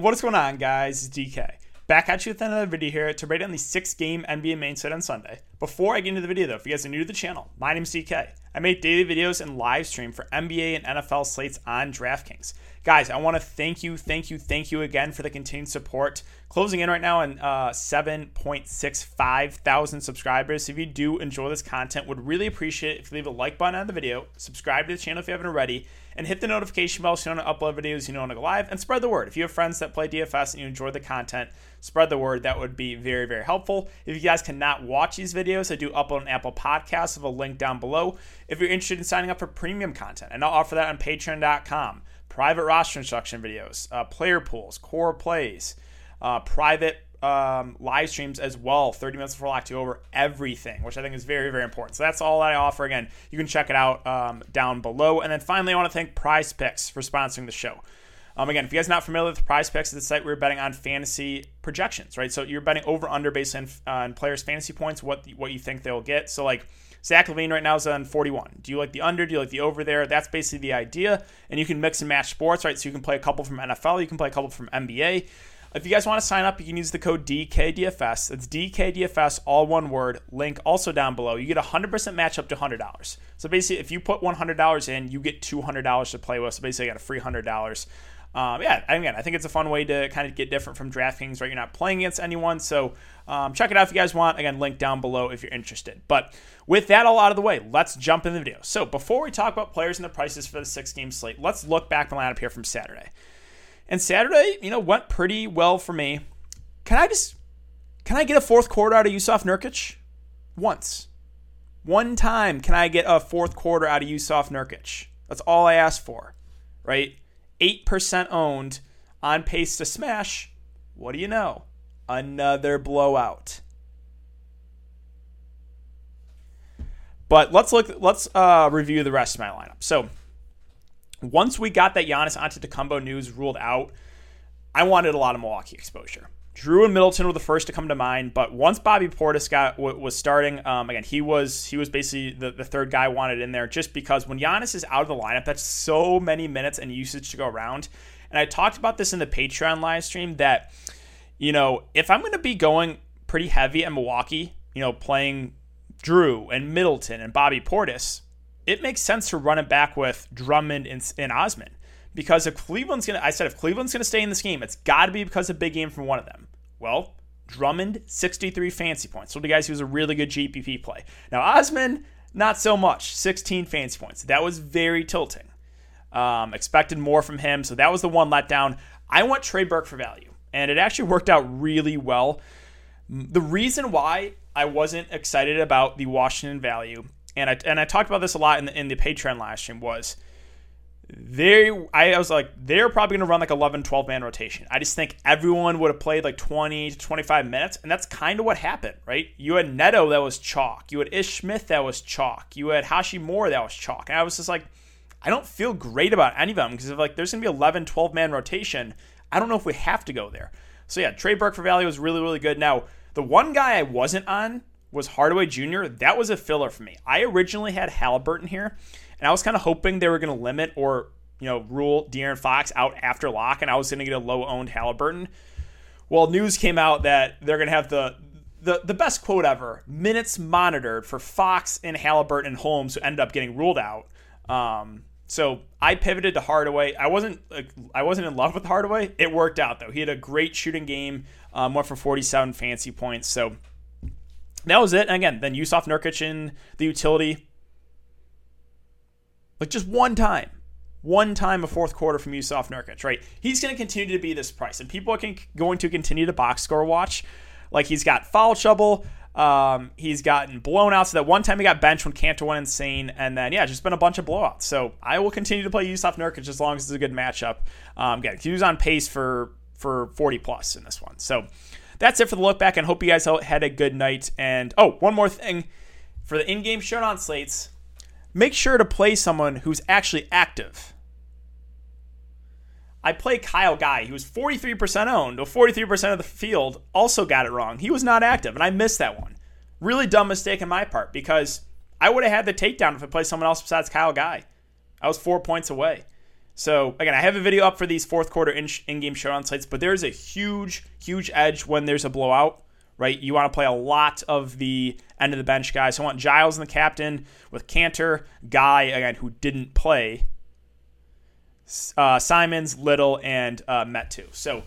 What is going on, guys? It's DK. Back at you with another video here to break down the six game NBA main set on Sunday. Before I get into the video, though, if you guys are new to the channel, my name is DK. I make daily videos and live stream for NBA and NFL slates on DraftKings. Guys, I want to thank you, thank you, thank you again for the continued support. Closing in right now on uh, 7.65 thousand subscribers. If you do enjoy this content, would really appreciate if you leave a like button on the video, subscribe to the channel if you haven't already, and hit the notification bell so you don't upload videos you know when I go live, and spread the word. If you have friends that play DFS and you enjoy the content, spread the word. That would be very, very helpful. If you guys cannot watch these videos, I do upload an Apple Podcast with a link down below. If you're interested in signing up for premium content, and I'll offer that on patreon.com private roster instruction videos, uh, player pools, core plays, uh, private um, live streams as well, 30 minutes before lock to over everything, which I think is very, very important. So that's all I offer. Again, you can check it out um, down below. And then finally, I want to thank Prize Picks for sponsoring the show. Um, again, if you guys are not familiar with Prize Picks, it's the site where you're betting on fantasy projections, right? So you're betting over under based on, on players' fantasy points, what what you think they'll get. So like Zach LaVine right now is on 41. Do you like the under? Do you like the over there? That's basically the idea. And you can mix and match sports, right? So you can play a couple from NFL, you can play a couple from NBA. If you guys want to sign up, you can use the code DKDFS. That's DKDFS, all one word. Link also down below. You get a 100% match up to $100. So basically, if you put $100 in, you get $200 to play with. So basically, you got a free $100. Um, yeah, again, I think it's a fun way to kind of get different from DraftKings, right? You're not playing against anyone. So um, check it out if you guys want. Again, link down below if you're interested. But with that all out of the way, let's jump in the video. So before we talk about players and the prices for the six game slate, let's look back the lineup here from Saturday. And Saturday, you know, went pretty well for me. Can I just can I get a fourth quarter out of Jusuf Nurkic? Once. One time can I get a fourth quarter out of Jusuf Nurkic? That's all I asked for. Right? 8% owned on pace to smash. What do you know? Another blowout. But let's look let's uh, review the rest of my lineup. So once we got that Giannis Antetokounmpo news ruled out, I wanted a lot of Milwaukee exposure. Jrue and Middleton were the first to come to mind, but once Bobby Portis got was starting, um, again he was he was basically the, the third guy wanted in there just because when Giannis is out of the lineup, that's so many minutes and usage to go around. And I talked about this in the Patreon live stream that you know if I'm going to be going pretty heavy at Milwaukee, you know playing Jrue and Middleton and Bobby Portis, it makes sense to run it back with Drummond and, and. Because if Cleveland's gonna, I said if Cleveland's gonna stay in this game, it's got to be because of big game from one of them. Well, Drummond, 63 fancy points. So the guys who's a really good GPP play. Now Osman, not so much, 16 fancy points. That was very tilting. Um, expected more from him, so that was the one letdown. I went Trey Burke for value, and it actually worked out really well. The reason why I wasn't excited about the Washington value, and I and I talked about this a lot in the in the Patreon live stream, was they I was like they're probably going to run like 11 12 man rotation. I just think everyone would have played like 20 to 25 minutes and that's kind of what happened, right? You had Neto that was chalk. You had Ish Smith that was chalk. You had Hachimura that was chalk. And I was just like I don't feel great about any of them because if like there's going to be 11 12 man rotation, I don't know if we have to go there. So yeah, Trey Burke for value was really really good. Now, the one guy I wasn't on was Hardaway Jr. That was a filler for me. I originally had Halliburton here and I was kind of hoping they were going to limit or, you know, rule De'Aaron Fox out after lock, and I was going to get a low owned Halliburton. Well, news came out that they're going to have the, the the best quote ever minutes monitored for Fox and Halliburton and Holmes, who ended up getting ruled out. Um, so I pivoted to Hardaway. I wasn't like, I wasn't in love with Hardaway. It worked out though. He had a great shooting game. Um, went for 47 fancy points. So that was it. And again, then Jusuf Nurkic in the utility like just one time. One time a fourth quarter from Jusuf Nurkic, right? He's going to continue to be this price, and people are going to continue to box score watch. Like he's got foul trouble. Um, he's gotten blown out. So that one time he got benched when Kanter went insane, and then yeah, just been a bunch of blowouts. So I will continue to play Jusuf Nurkic as long as it's a good matchup. Um, again, he was on pace for for 40 plus in this one. So that's it for the look back, and hope you guys had a good night. And oh, one more thing for the in-game showdown slates make sure to play someone who's actually active. I play Kyle Guy. He was 43% owned, or 43% of the field also got it wrong. He was not active, and I missed that one. Really dumb mistake on my part because I would have had the takedown if I played someone else besides Kyle Guy. I was four points away. So again, I have a video up for these fourth quarter in game showdown slates, but there's a huge, huge edge when there's a blowout, right? You want to play a lot of the end of the bench guys. So I want Giles and the captain with Kanter, Guy again who didn't play, uh, Simons, Little, and uh, Metu. So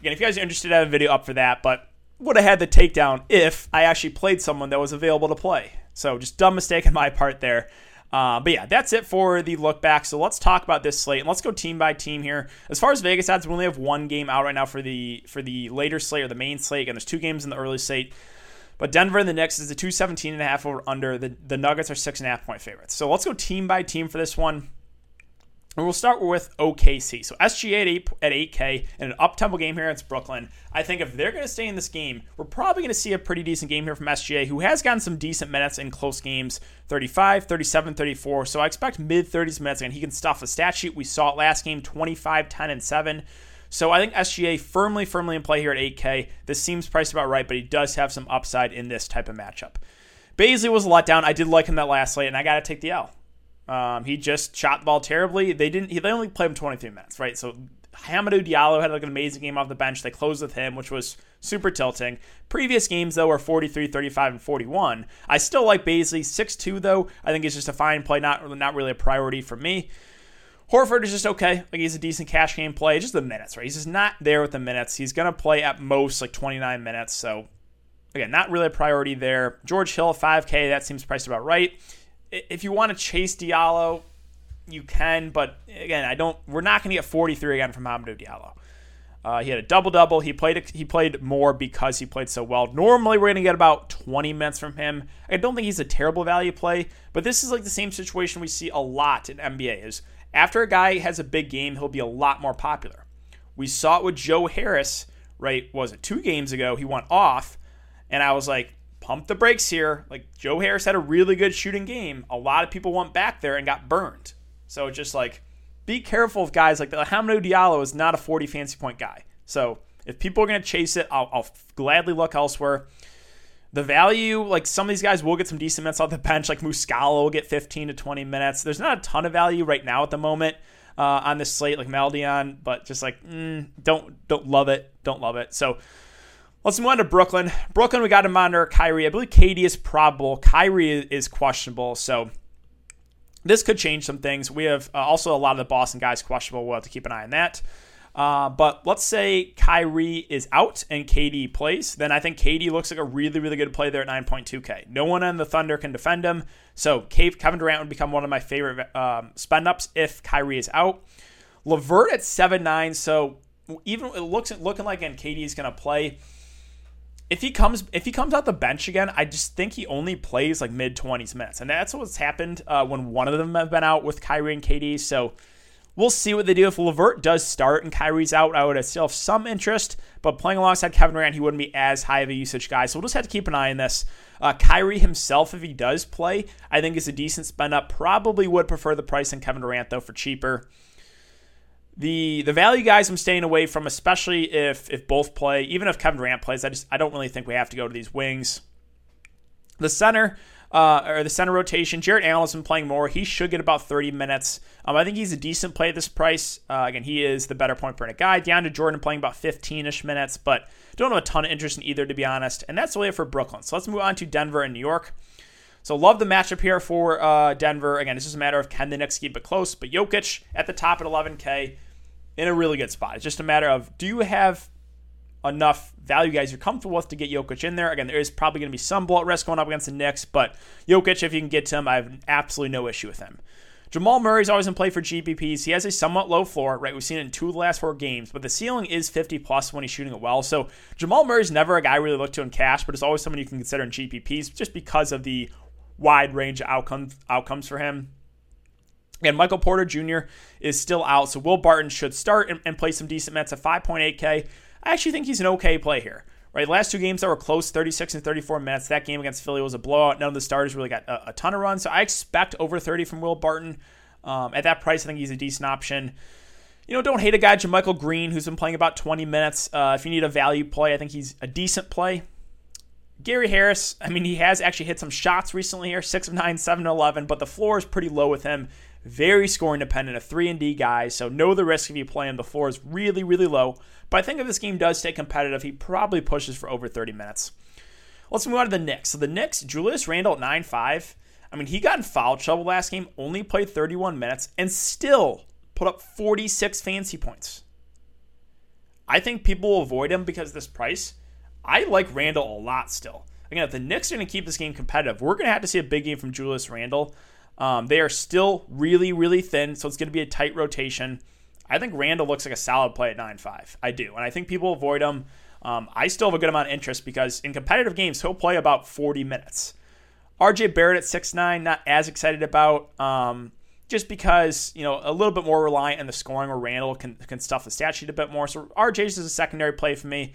again, if you guys are interested, I have a video up for that, but would have had the takedown if I actually played someone that was available to play. So just dumb mistake on my part there. Uh, but yeah, that's it for the look back. So let's talk about this slate and let's go team by team here. As far as Vegas odds, we only have one game out right now for the for the later slate or the main slate. And there's two games in the early slate. But Denver and the Knicks is the 217 and a half over under. The, the Nuggets are six and a half point favorites. So let's go team by team for this one. And we'll start with OKC. So SGA at, 8, at 8K in an up-tempo game here against Brooklyn. I think if they're going to stay in this game, we're probably going to see a pretty decent game here from SGA, who has gotten some decent minutes in close games 35, 37, 34. So I expect mid 30s minutes, and he can stuff a stat sheet. We saw it last game 25, 10, and 7. So I think SGA firmly, firmly in play here at 8K. This seems priced about right, but he does have some upside in this type of matchup. Bazley was a letdown. I did like him that last slate, and I got to take the L. Um, he just shot the ball terribly. They didn't. They only played him 23 minutes, right? So Hamidou Diallo had like an amazing game off the bench. They closed with him, which was super tilting. Previous games though were 43, 35, and 41. I still like Bazley. 6-2 though. I think it's just a fine play, not not really a priority for me. Horford is just okay. Like he's a decent cash game play. Just the minutes, right? He's just not there with the minutes. He's gonna play at most like 29 minutes. So again, not really a priority there. George Hill, 5K. That seems priced about right if you want to chase Diallo, you can, but again, I don't. We're not going to get 43 again from Hamidou Diallo. Uh, he had a double double. He played he played more because he played so well. Normally, we're going to get about 20 minutes from him. I don't think he's a terrible value play, but this is like the same situation we see a lot in NBA. Is after a guy has a big game, he'll be a lot more popular. We saw it with Joe Harris. Right? Was it two games ago? He went off, and I was like, pump the brakes here. Like Joe Harris had a really good shooting game. A lot of people went back there and got burned. So just like be careful of guys like Hamidou Diallo is not a 40 fancy point guy. So if people are going to chase it, I'll, I'll, gladly look elsewhere. The value, like some of these guys will get some decent minutes off the bench, like Muscala will get 15 to 20 minutes. There's not a ton of value right now at the moment uh, on this slate, like Maledon, but just like mm, don't don't love it, don't love it. So Let's move on to Brooklyn. Brooklyn, we got him under Kyrie. I believe KD is probable. Kyrie is questionable. So this could change some things. We have uh, also a lot of the Boston guys questionable. We'll have to keep an eye on that. Uh, but let's say Kyrie is out and KD plays, then I think KD looks like a really, really good play there at 9.2K. No one on the Thunder can defend him. So Kevin Durant would become one of my favorite um, spend ups if Kyrie is out. LeVert at 7.9. So even it looks looking like and KD is going to play if he comes if he comes out the bench again, I just think he only plays like mid twenties minutes, and that's what's happened uh, when one of them have been out with Kyrie and KD. So we'll see what they do. If LeVert does start and Kyrie's out, I would still have some interest, but playing alongside Kevin Durant, he wouldn't be as high of a usage guy. So we'll just have to keep an eye on this. Uh, Kyrie himself, if he does play, I think is a decent spend up. Probably would prefer the price in Kevin Durant though for cheaper. The the value guys I'm staying away from, especially if if both play. Even if Kevin Durant plays, I just I don't really think we have to go to these wings. The center. Uh, or the center rotation. Jarrett Allen's been playing more. He should get about 30 minutes. Um, I think he's a decent play at this price. Uh, again, he is the better point per minute guy. DeAndre Jordan playing about 15 ish minutes, but don't have a ton of interest in either, to be honest. And that's the way for Brooklyn. So let's move on to Denver and New York. So love the matchup here for uh, Denver. Again, it's just a matter of can the Knicks keep it close. But Jokic at the top at 11K in a really good spot. It's just a matter of do you have enough value guys you're comfortable with to get Jokic in there. Again, there is probably going to be some blowout risk going up against the Knicks, but Jokic, if you can get to him, I have absolutely no issue with him. Jamal Murray's always in play for GPPs. He has a somewhat low floor, right? We've seen it in two of the last four games, but the ceiling is 50 plus when he's shooting it well. So Jamal Murray's never a guy I really look to in cash, but it's always someone you can consider in GPPs just because of the wide range of outcomes outcomes for him. And Michael Porter Jr. is still out, so Will Barton should start and, and play some decent minutes at 5.8K. I actually think he's an okay play here. Right, last two games that were close, 36 and 34 minutes. That game against Philly was a blowout. None of the starters really got a, a ton of runs, so I expect over 30 from Will Barton. Um, at that price, I think he's a decent option. You know, don't hate a guy, JaMychal Green, who's been playing about 20 minutes. Uh, if you need a value play, I think he's a decent play. Gary Harris, I mean, he has actually hit some shots recently here, 6 of 9, 7 of 11, but the floor is pretty low with him very scoring dependent, a 3 and D guy, so know the risk if you play him. The floor is really, really low. But I think if this game does stay competitive, he probably pushes for over 30 minutes. Let's move on to the Knicks. So the Knicks, Julius Randle at 9 5. I mean, he got in foul trouble last game, only played 31 minutes, and still put up 46 fancy points. I think people will avoid him because of this price. I like Randle a lot still. Again, if the Knicks are going to keep this game competitive, we're going to have to see a big game from Julius Randle. Um, they are still really, really thin, so it's going to be a tight rotation. I think Randle looks like a solid play at 9 5. I do. And I think people avoid him. Um, I still have a good amount of interest because in competitive games, he'll play about 40 minutes. RJ Barrett at 6'9, not as excited about. Um, just because, you know, a little bit more reliant on the scoring where Randle can, can stuff the stat sheet a bit more. So RJ's is a secondary play for me.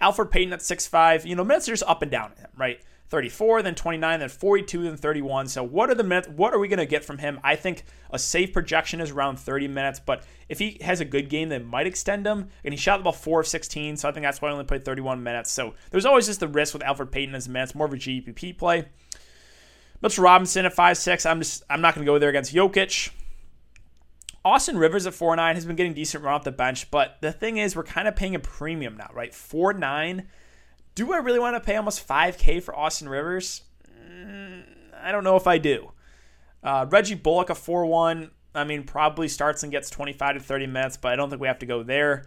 Elfrid Payton at 6'5, you know, minutes are just up and down right? 34, then 29, then 42, then 31. So what are the minutes? What are we going to get from him? I think a safe projection is around 30 minutes, but if he has a good game, they might extend him. And he shot the ball 4 of 16, so I think that's why I only played 31 minutes. So there's always just the risk with Elfrid Payton as a minutes, more of a GPP play. Mitchell Robinson at 5'6. I'm just I'm not going to go there against Jokic. Austin Rivers at 4'9 has been getting decent run off the bench, but the thing is, we're kind of paying a premium now, right? 4'9. Do I really want to pay almost 5K for Austin Rivers? Mm, I don't know if I do. Uh, Reggie Bullock, a 4 1. I mean, probably starts and gets 25 to 30 minutes, but I don't think we have to go there.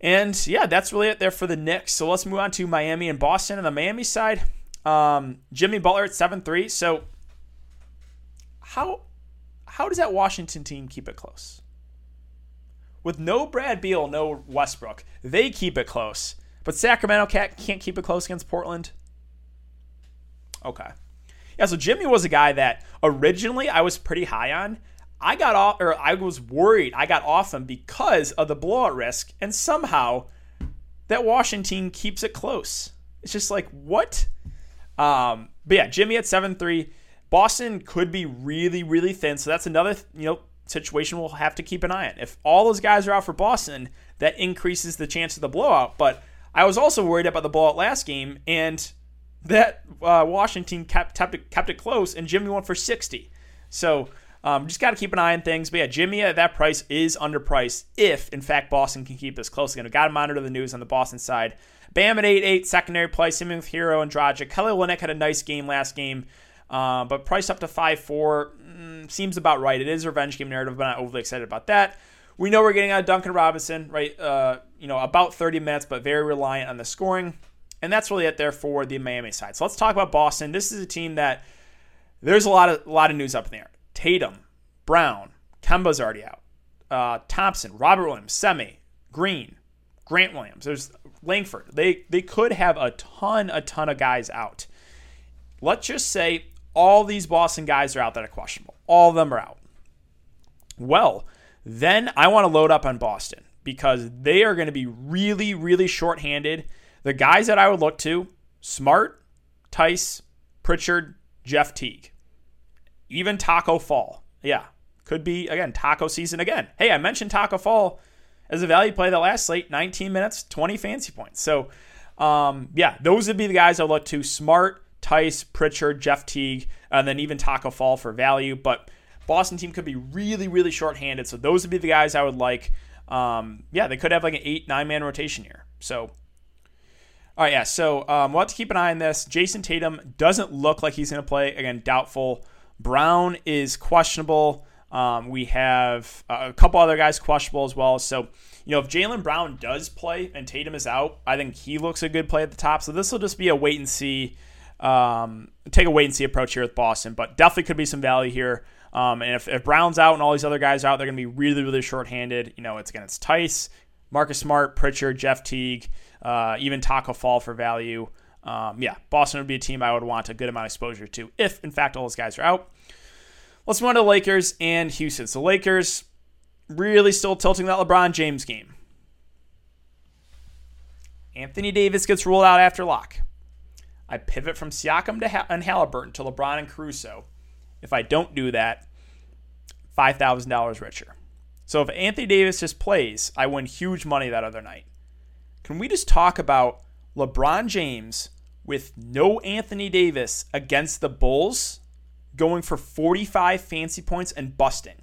And yeah, that's really it there for the Knicks. So let's move on to Miami and Boston. On the Miami side, um, Jimmy Butler at 7 3. So, how, how does that Washington team keep it close? With no Brad Beal, no Westbrook, they keep it close. But Sacramento can't, can't keep it close against Portland. Okay. Yeah, so Jimmy was a guy that originally I was pretty high on. I got off, or I was worried I got off him because of the blowout risk, and somehow that Washington keeps it close. It's just like, what? Um, but yeah, Jimmy at 7 3. Boston could be really, really thin. So that's another, you know, situation we'll have to keep an eye on. If all those guys are out for Boston, that increases the chance of the blowout. But I was also worried about the blowout last game, and that uh, Washington kept, kept, it, kept it close, and Jimmy went for 60. So um, just got to keep an eye on things. But yeah, Jimmy at that price is underpriced if, in fact, Boston can keep this close. Again, got to monitor the news on the Boston side. Bam at 8 8, secondary play, same with Herro and Dragic. Kelly Olynyk had a nice game last game, uh, but priced up to 5 4 mm, seems about right. It is a revenge game narrative, but not overly excited about that. We know we're getting out of Duncan Robinson, right? Uh, you know, about 30 minutes, but very reliant on the scoring. And that's really it there for the Miami side. So let's talk about Boston. This is a team that there's a lot of a lot of news up in there. Tatum, Brown, Kemba's already out. Uh, Thompson, Robert Williams, Semi, Green, Grant Williams. There's Langford. They they could have a ton, a ton of guys out. Let's just say all these Boston guys are out that are questionable. All of them are out. Well, then I want to load up on Boston because they are going to be really, really shorthanded. The guys that I would look to Smart, Theis, Pritchard, Jeff Teague, even Taco Fall. Yeah, could be, again, taco season again. Hey, I mentioned Taco Fall as a value play the last slate 19 minutes, 20 fancy points. So, um, yeah, those would be the guys I look to Smart, Theis, Pritchard, Jeff Teague, and then even Taco Fall for value. But Boston team could be really, really shorthanded. So, those would be the guys I would like. Um, yeah, they could have like an eight, nine man rotation here. So, all right, yeah. So um, we'll have to keep an eye on this. Jayson Tatum doesn't look like he's going to play. Again, doubtful. Brown is questionable. Um, we have a couple other guys questionable as well. So, you know, if Jaylen Brown does play and Tatum is out, I think he looks a good play at the top. So this will just be a wait and see, um, take a wait and see approach here with Boston. But definitely could be some value here. Um, and if, if, Brown's out and all these other guys are out, they're going to be really, really shorthanded. You know, it's again, it's Theis, Marcus Smart, Pritchard, Jeff Teague, uh, even Taco Fall for value. Um, yeah, Boston would be a team I would want a good amount of exposure to if, in fact, all those guys are out. Let's move on to the Lakers and Houston. So, Lakers really still tilting that LeBron James game. Anthony Davis gets ruled out after lock. I pivot from Siakam to ha- and Halliburton to LeBron and Caruso. If I don't do that, $5,000 richer. So if Anthony Davis just plays, I win huge money that other night. Can we just talk about LeBron James with no Anthony Davis against the Bulls going for 45 fancy points and busting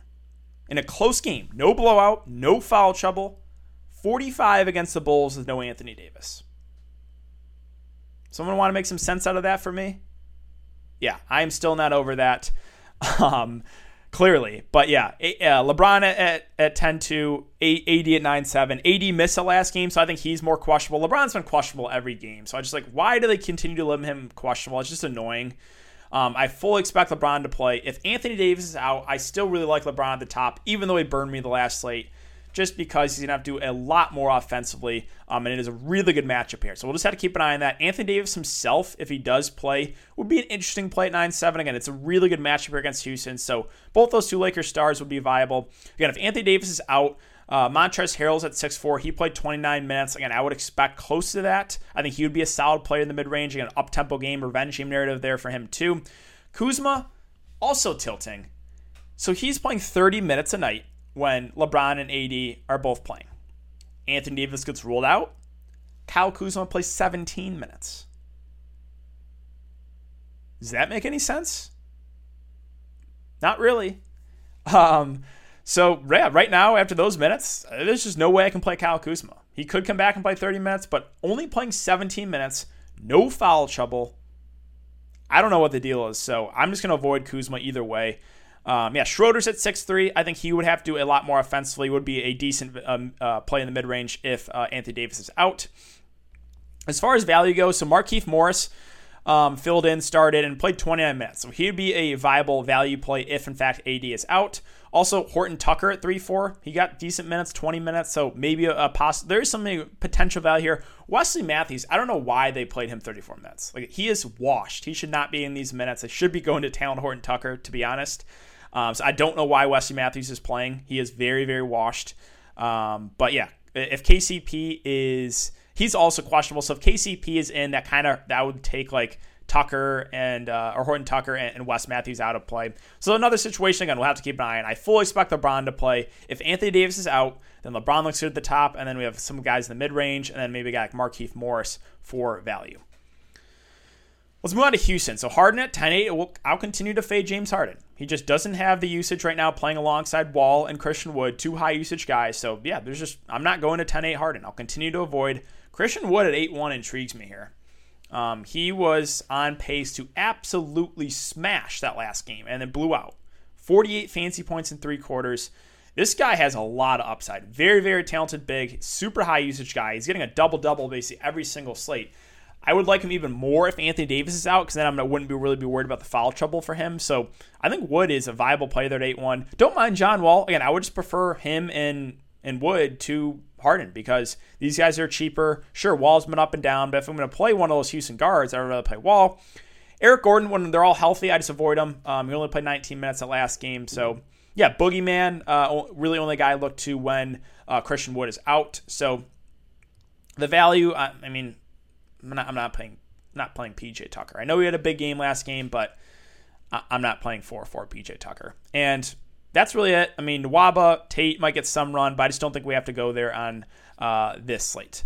in a close game. No blowout, no foul trouble. 45 against the Bulls with no Anthony Davis. Someone want to make some sense out of that for me? Yeah, I am still not over that. Um, clearly. But yeah, uh, LeBron at, at 10 2, AD at 9 7. AD missed the last game, so I think he's more questionable. LeBron's been questionable every game. So I just like, why do they continue to limit him questionable? It's just annoying. Um, I fully expect LeBron to play. If Anthony Davis is out, I still really like LeBron at the top, even though he burned me the last slate just because he's going to have to do a lot more offensively. Um, and it is a really good matchup here. So we'll just have to keep an eye on that. Anthony Davis himself, if he does play, would be an interesting play at 9 7. Again, it's a really good matchup here against Houston. So both those two Lakers stars would be viable. Again, if Anthony Davis is out, uh, Montrezl Harrell's at 6'4. He played 29 minutes. Again, I would expect close to that. I think he would be a solid player in the mid range. Again, up tempo game, revenge game narrative there for him, too. Kuzma, also tilting. So he's playing 30 minutes a night when LeBron and AD are both playing. Anthony Davis gets ruled out. Kyle Kuzma plays 17 minutes. Does that make any sense? Not really. Um, so yeah, right now after those minutes, there's just no way I can play Kyle Kuzma. He could come back and play 30 minutes, but only playing 17 minutes, no foul trouble. I don't know what the deal is, so I'm just going to avoid Kuzma either way. Um, yeah, Schroeder's at six three. I think he would have to do a lot more offensively. Would be a decent um, uh, play in the mid range if uh, Anthony Davis is out. As far as value goes, so Markieff Morris um, filled in, started, and played 29 minutes. So he'd be a viable value play if, in fact, AD is out. Also, Horton Tucker at 3 4. He got decent minutes, 20 minutes. So maybe a, a poss- there's some potential value here. Wesley Matthews, I don't know why they played him 34 minutes. Like He is washed. He should not be in these minutes. They should be going to Talen Horton Tucker, to be honest. Um, so I don't know why Wesley Matthews is playing. He is very, very washed. Um, but yeah, if KCP is, he's also questionable. So if KCP is in, that kind of that would take like Tucker and uh, or Horton Tucker and, and Wes Matthews out of play. So another situation again, we'll have to keep an eye on. I fully expect LeBron to play. If Anthony Davis is out, then LeBron looks good at the top, and then we have some guys in the mid range, and then maybe a guy like Markieff Morris for value. Let's move on to Houston. So Harden at 10-8, I'll continue to fade James Harden. He just doesn't have the usage right now playing alongside Wall and Christian Wood, two high usage guys. So yeah, there's just I'm not going to 10-8 Harden. I'll continue to avoid Christian Wood at 8-1 intrigues me here. Um, he was on pace to absolutely smash that last game and then blew out. 48 fancy points in three quarters. This guy has a lot of upside. Very, very talented, big, super high usage guy. He's getting a double double basically every single slate. I would like him even more if Anthony Davis is out because then I wouldn't be really be worried about the foul trouble for him. So I think Wood is a viable play there at eight one. Don't mind John Wall. Again, I would just prefer him and and Wood to Harden because these guys are cheaper. Sure, Wall's been up and down, but if I'm going to play one of those Houston guards, I would rather play Wall. Eric Gordon, when they're all healthy, I just avoid them. Um, he only played 19 minutes at last game, so yeah, Boogeyman, uh, really only guy I look to when uh, Christian Wood is out. So the value, I, I mean, I'm not, I'm not playing not playing PJ Tucker. I know he had a big game last game, but I'm not playing 4 4 PJ Tucker. And that's really it. I mean, Nwaba, Tate might get some run, but I just don't think we have to go there on uh, this slate.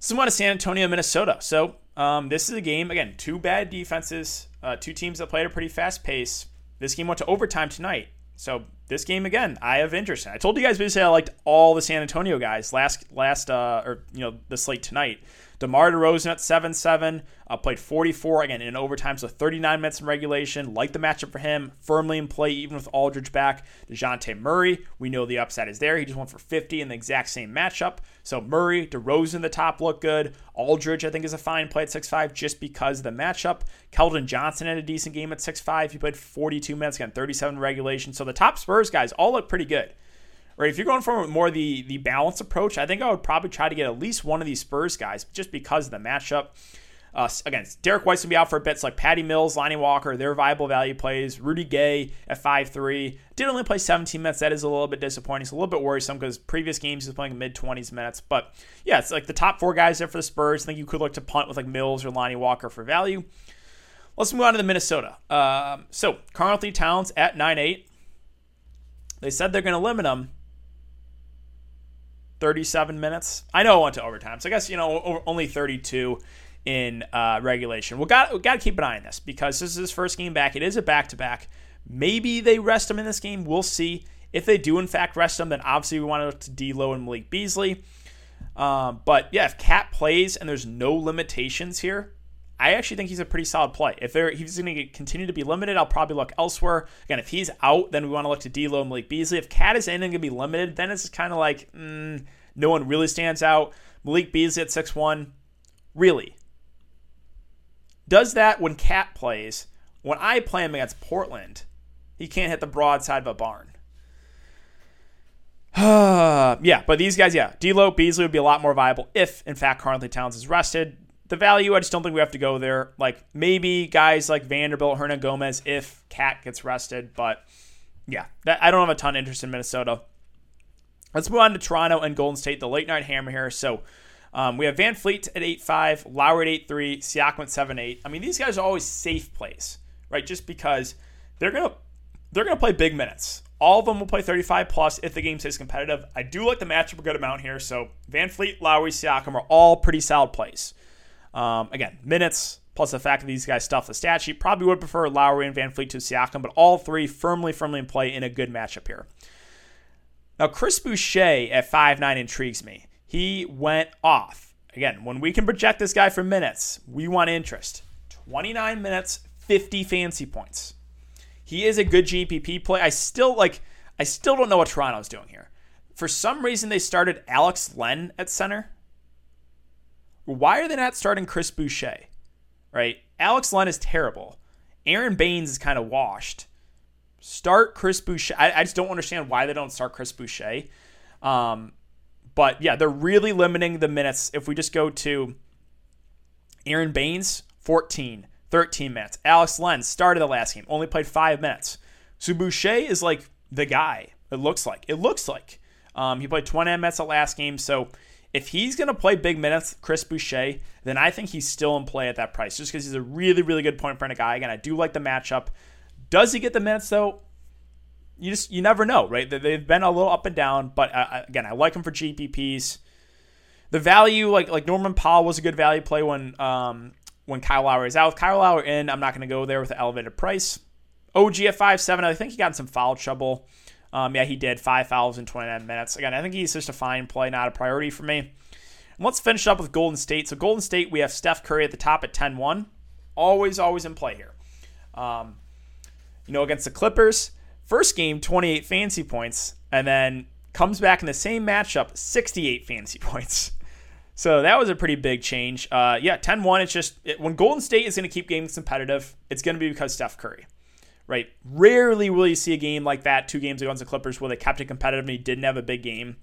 So I'm to San Antonio, Minnesota. So um, this is a game, again, two bad defenses, uh, two teams that played a pretty fast pace. This game went to overtime tonight. So this game again, I have interest in. I told you guys basically I liked all the San Antonio guys last last uh, or you know the slate tonight. DeMar DeRozan at 7 7, uh, played 44 again in overtime, so 39 minutes in regulation. Like the matchup for him, firmly in play even with Aldridge back. DeJounte Murray, we know the upside is there. He just went for 50 in the exact same matchup. So Murray, DeRozan, the top look good. Aldridge, I think, is a fine play at 6'5 just because of the matchup. Keldon Johnson had a decent game at 6'5. He played 42 minutes, again, 37 regulation. So the top Spurs guys all look pretty good right? If you're going for more the the balanced approach, I think I would probably try to get at least one of these Spurs guys just because of the matchup. Uh, again, Derrick White's gonna be out for a bit. Like Patty Mills, Lonnie Walker, they're viable value plays. Rudy Gay at five three did only play 17 minutes. That is a little bit disappointing. It's a little bit worrisome because previous games he was playing mid 20s minutes. But yeah, it's like the top four guys there for the Spurs. I think you could look to punt with like Mills or Lonnie Walker for value. Let's move on to the Minnesota. Um, so Karl-Anthony Towns at nine eight. They said they're going to limit him 37 minutes. I know it went to overtime, so I guess you know only 32 in uh, regulation. We got we got to keep an eye on this because this is his first game back. It is a back to back. Maybe they rest him in this game. We'll see. If they do in fact rest him, then obviously we want to D'Lo and Malik Beasley. Um, but yeah, if KAT plays and there's no limitations here, I actually think he's a pretty solid play. If he's going to continue to be limited, I'll probably look elsewhere. Again, if he's out, then we want to look to D'Lo and Malik Beasley. If KAT is in and going to be limited, then it's kind of like mm, no one really stands out. Malik Beasley at six one, really does that when KAT plays. When I play him against Portland, he can't hit the broadside of a barn. yeah, but these guys, yeah, D'Lo, Beasley would be a lot more viable if, in fact, Karl-Anthony Towns is rested the value, I just don't think we have to go there. Like maybe guys like Vanderbilt, Hernangomez, if KAT gets rested, but yeah, that, I don't have a ton of interest in Minnesota. Let's move on to Toronto and Golden State, the late night hammer here. So um, we have VanVleet at 8-5, Lowry at 8-3, Siakam at 7-8. I mean, these guys are always safe plays, right? Just because they're gonna they're gonna play big minutes. All of them will play 35 plus if the game stays competitive. I do like the matchup a good amount here. So VanVleet, Lowry, Siakam are all pretty solid plays. Um, again, minutes plus the fact that these guys stuff the stat sheet. Probably would prefer Lowry and VanVleet to Siakam, but all three firmly, firmly in play in a good matchup here. Now, Chris Boucher at five nine intrigues me. He went off. Again, when we can project this guy for minutes, we want interest. 29 minutes, 50 fancy points. He is a good GPP play. I still like I still don't know what Toronto's doing here. For some reason they started Alex Len at center. Why are they not starting Chris Boucher? Right? Alex Len is terrible. Aron Baynes is kind of washed. Start Chris Boucher. I, I, just don't understand why they don't start Chris Boucher. Um, but yeah, they're really limiting the minutes. If we just go to Aron Baynes, 14, 13 minutes. Alex Len started the last game, only played five minutes. So Boucher is like the guy. It looks like. It looks like. Um, he played 20 minutes the last game. So if he's going to play big minutes, Chris Boucher, then I think he's still in play at that price just because he's a really, really good point front guy. Again, I do like the matchup. Does he get the minutes though? You just you never know, right? They've been a little up and down, but uh, again, I like him for GPPs. The value, like like Norman Powell, was a good value play when um, when Kyle Lowry is out. With Kyle Lowry in, I'm not going to go there with the elevated price. OG at five seven, I think he got in some foul trouble. Um, yeah, he did five fouls in 29 minutes. Again, I think he's just a fine play, not a priority for me. And let's finish up with Golden State. So, Golden State, we have Steph Curry at the top at 10 1. Always, always in play here. Um, you know, against the Clippers, first game, 28 fancy points, and then comes back in the same matchup, 68 fancy points. So that was a pretty big change. Uh, yeah, 10 1. It's just it, when Golden State is going to keep games competitive, it's going to be because Steph Curry right? Rarely will you see a game like that two games against the Clippers where they kept it competitive and he didn't have a big game.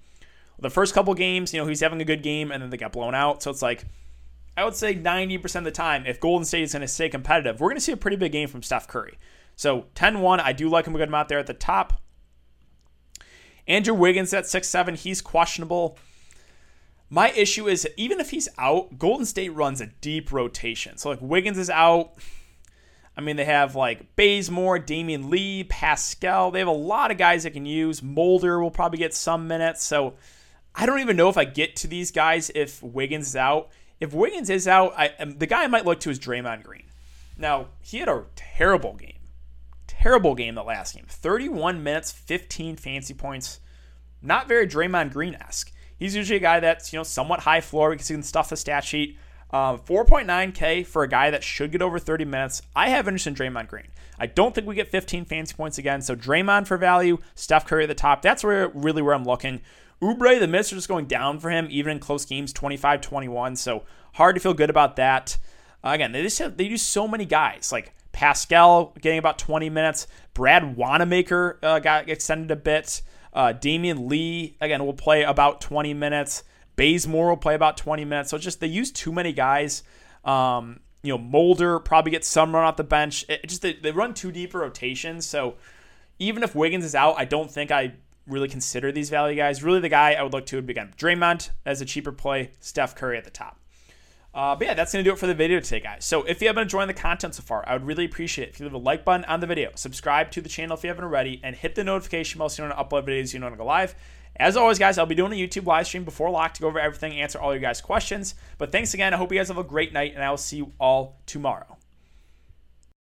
The first couple games, you know, he's having a good game and then they got blown out. So it's like, I would say 90% of the time, if Golden State is going to stay competitive, we're going to see a pretty big game from Steph Curry. So 10 1, I do like him a good amount there at the top. Andrew Wiggins at six seven, he's questionable. My issue is even if he's out, Golden State runs a deep rotation. So like Wiggins is out, I mean, they have like Bazemore, Damion Lee, Paschall. They have a lot of guys that can use. Mulder will probably get some minutes. So I don't even know if I get to these guys if Wiggins is out. If Wiggins is out, I, um, the guy I might look to is Draymond Green. Now, he had a terrible game. Terrible game the last game. 31 minutes, 15 fancy points. Not very Draymond Green esque. He's usually a guy that's, you know, somewhat high floor because he can stuff the stat sheet. Uh, 4.9K for a guy that should get over 30 minutes. I have interest in Draymond Green. I don't think we get 15 fancy points again. So Draymond for value, Steph Curry at the top. That's where really where I'm looking. Oubre, the minutes are just going down for him, even in close games, 25 21. So hard to feel good about that. Uh, again, they just have, they use so many guys like Paschall getting about 20 minutes. Brad Wanamaker uh, got extended a bit. Uh, Damion Lee, again, will play about 20 minutes. Bazemore will play about 20 minutes. So just they use too many guys. Um, you know, Mulder probably gets some run off the bench. It just they, they run too deep a rotations. So even if Wiggins is out, I don't think I really consider these value guys. Really, the guy I would look to would be again Draymond as a cheaper play, Steph Curry at the top. Uh, but yeah, that's going to do it for the video today, guys. So if you have been enjoying the content so far, I would really appreciate it if you leave a like button on the video, subscribe to the channel if you haven't already, and hit the notification bell so you don't upload videos you don't want to go live. As always, guys, I'll be doing a YouTube live stream before lock to go over everything, answer all your guys' questions. But thanks again. I hope you guys have a great night, and I will see you all tomorrow.